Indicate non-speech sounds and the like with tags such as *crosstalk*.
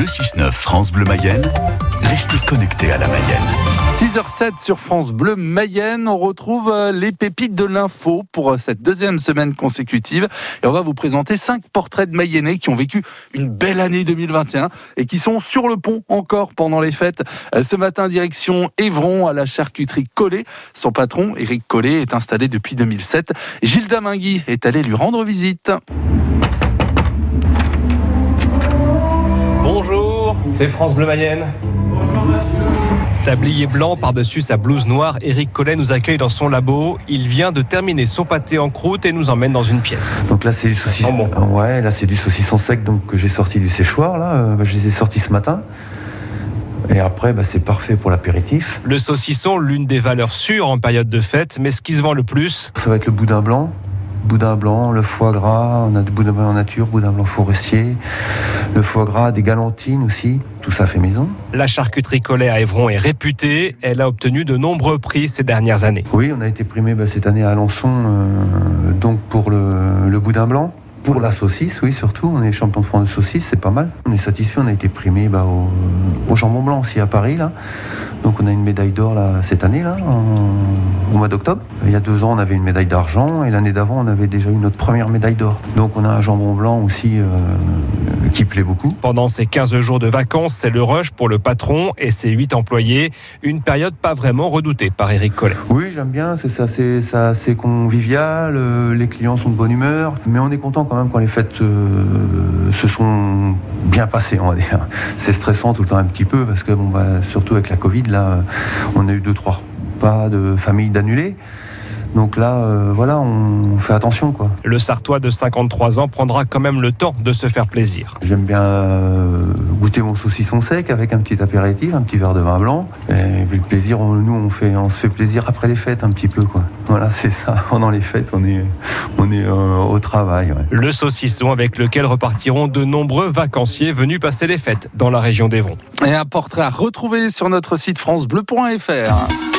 Le 6-9 France Bleu Mayenne, restez connectés à la Mayenne. 6h07 sur France Bleu Mayenne, on retrouve euh, les pépites de l'info pour euh, cette deuxième semaine consécutive et on va vous présenter cinq portraits de Mayennais qui ont vécu une belle année 2021 et qui sont sur le pont encore pendant les fêtes. Euh, ce matin, direction Évron à la charcuterie Collet. Son patron, Éric Collet, est installé depuis 2007. Gilles Damingui est allé lui rendre visite. Bonjour, c'est France Bleu Mayenne. Bonjour monsieur. Tablier blanc par-dessus sa blouse noire, Eric Collet nous accueille dans son labo. Il vient de terminer son pâté en croûte et nous emmène dans une pièce. Donc là c'est du saucisson. bon. Ah Ouais, là c'est du saucisson sec donc que j'ai sorti du séchoir là. Euh, bah, je les ai sortis ce matin. Et après bah, c'est parfait pour l'apéritif. Le saucisson, l'une des valeurs sûres en période de fête, mais ce qui se vend le plus, Ça va être le boudin blanc. Boudin blanc, le foie gras, on a du boudin blanc en nature, boudin blanc forestier, le foie gras, des galantines aussi, tout ça fait maison. la charcuterie Collet à Évron est réputée. Elle a obtenu de nombreux prix ces dernières années. Oui, on a été primé bah, cette année à Alençon euh, donc pour le, le boudin blanc. Pour la saucisse, oui, surtout. On est champion de France de saucisse, c'est pas mal. On est satisfait, on a été primé bah, au, au jambon blanc aussi à Paris. Là. Donc on a une médaille d'or là, cette année, là, en- au mois d'octobre. Il y a deux ans, on avait une médaille d'argent et l'année d'avant, on avait déjà eu notre première médaille d'or. Donc on a un jambon blanc aussi euh, qui plaît beaucoup. Pendant ces 15 jours de vacances, c'est le rush pour le patron et ses 8 employés. Une période pas vraiment redoutée par Eric Collet. Oui, j'aime bien, c'est ça, assez convivial, euh, les clients sont de bonne humeur, mais on est content quand même quand les fêtes euh, se sont bien passées, on va dire. C'est stressant tout le temps un petit peu parce que bon, bah, surtout avec la Covid, là, on a eu deux trois repas de famille d'annulés. Donc là, euh, voilà, on fait attention quoi. Le Sartois de 53 ans prendra quand même le temps de se faire plaisir. J'aime bien euh, goûter mon saucisson sec avec un petit apéritif, un petit verre de vin blanc. Et puis le plaisir, on- nous, on, fait, on se fait plaisir après les fêtes un petit peu. Quoi. Voilà, *laughs* c'est ça. Pendant les fêtes, on est, on est euh, au travail. ouais. Le saucisson avec lequel repartiront de nombreux vacanciers venus passer les fêtes dans la région d'Évron. Et un portrait à retrouver sur notre site francebleu.fr.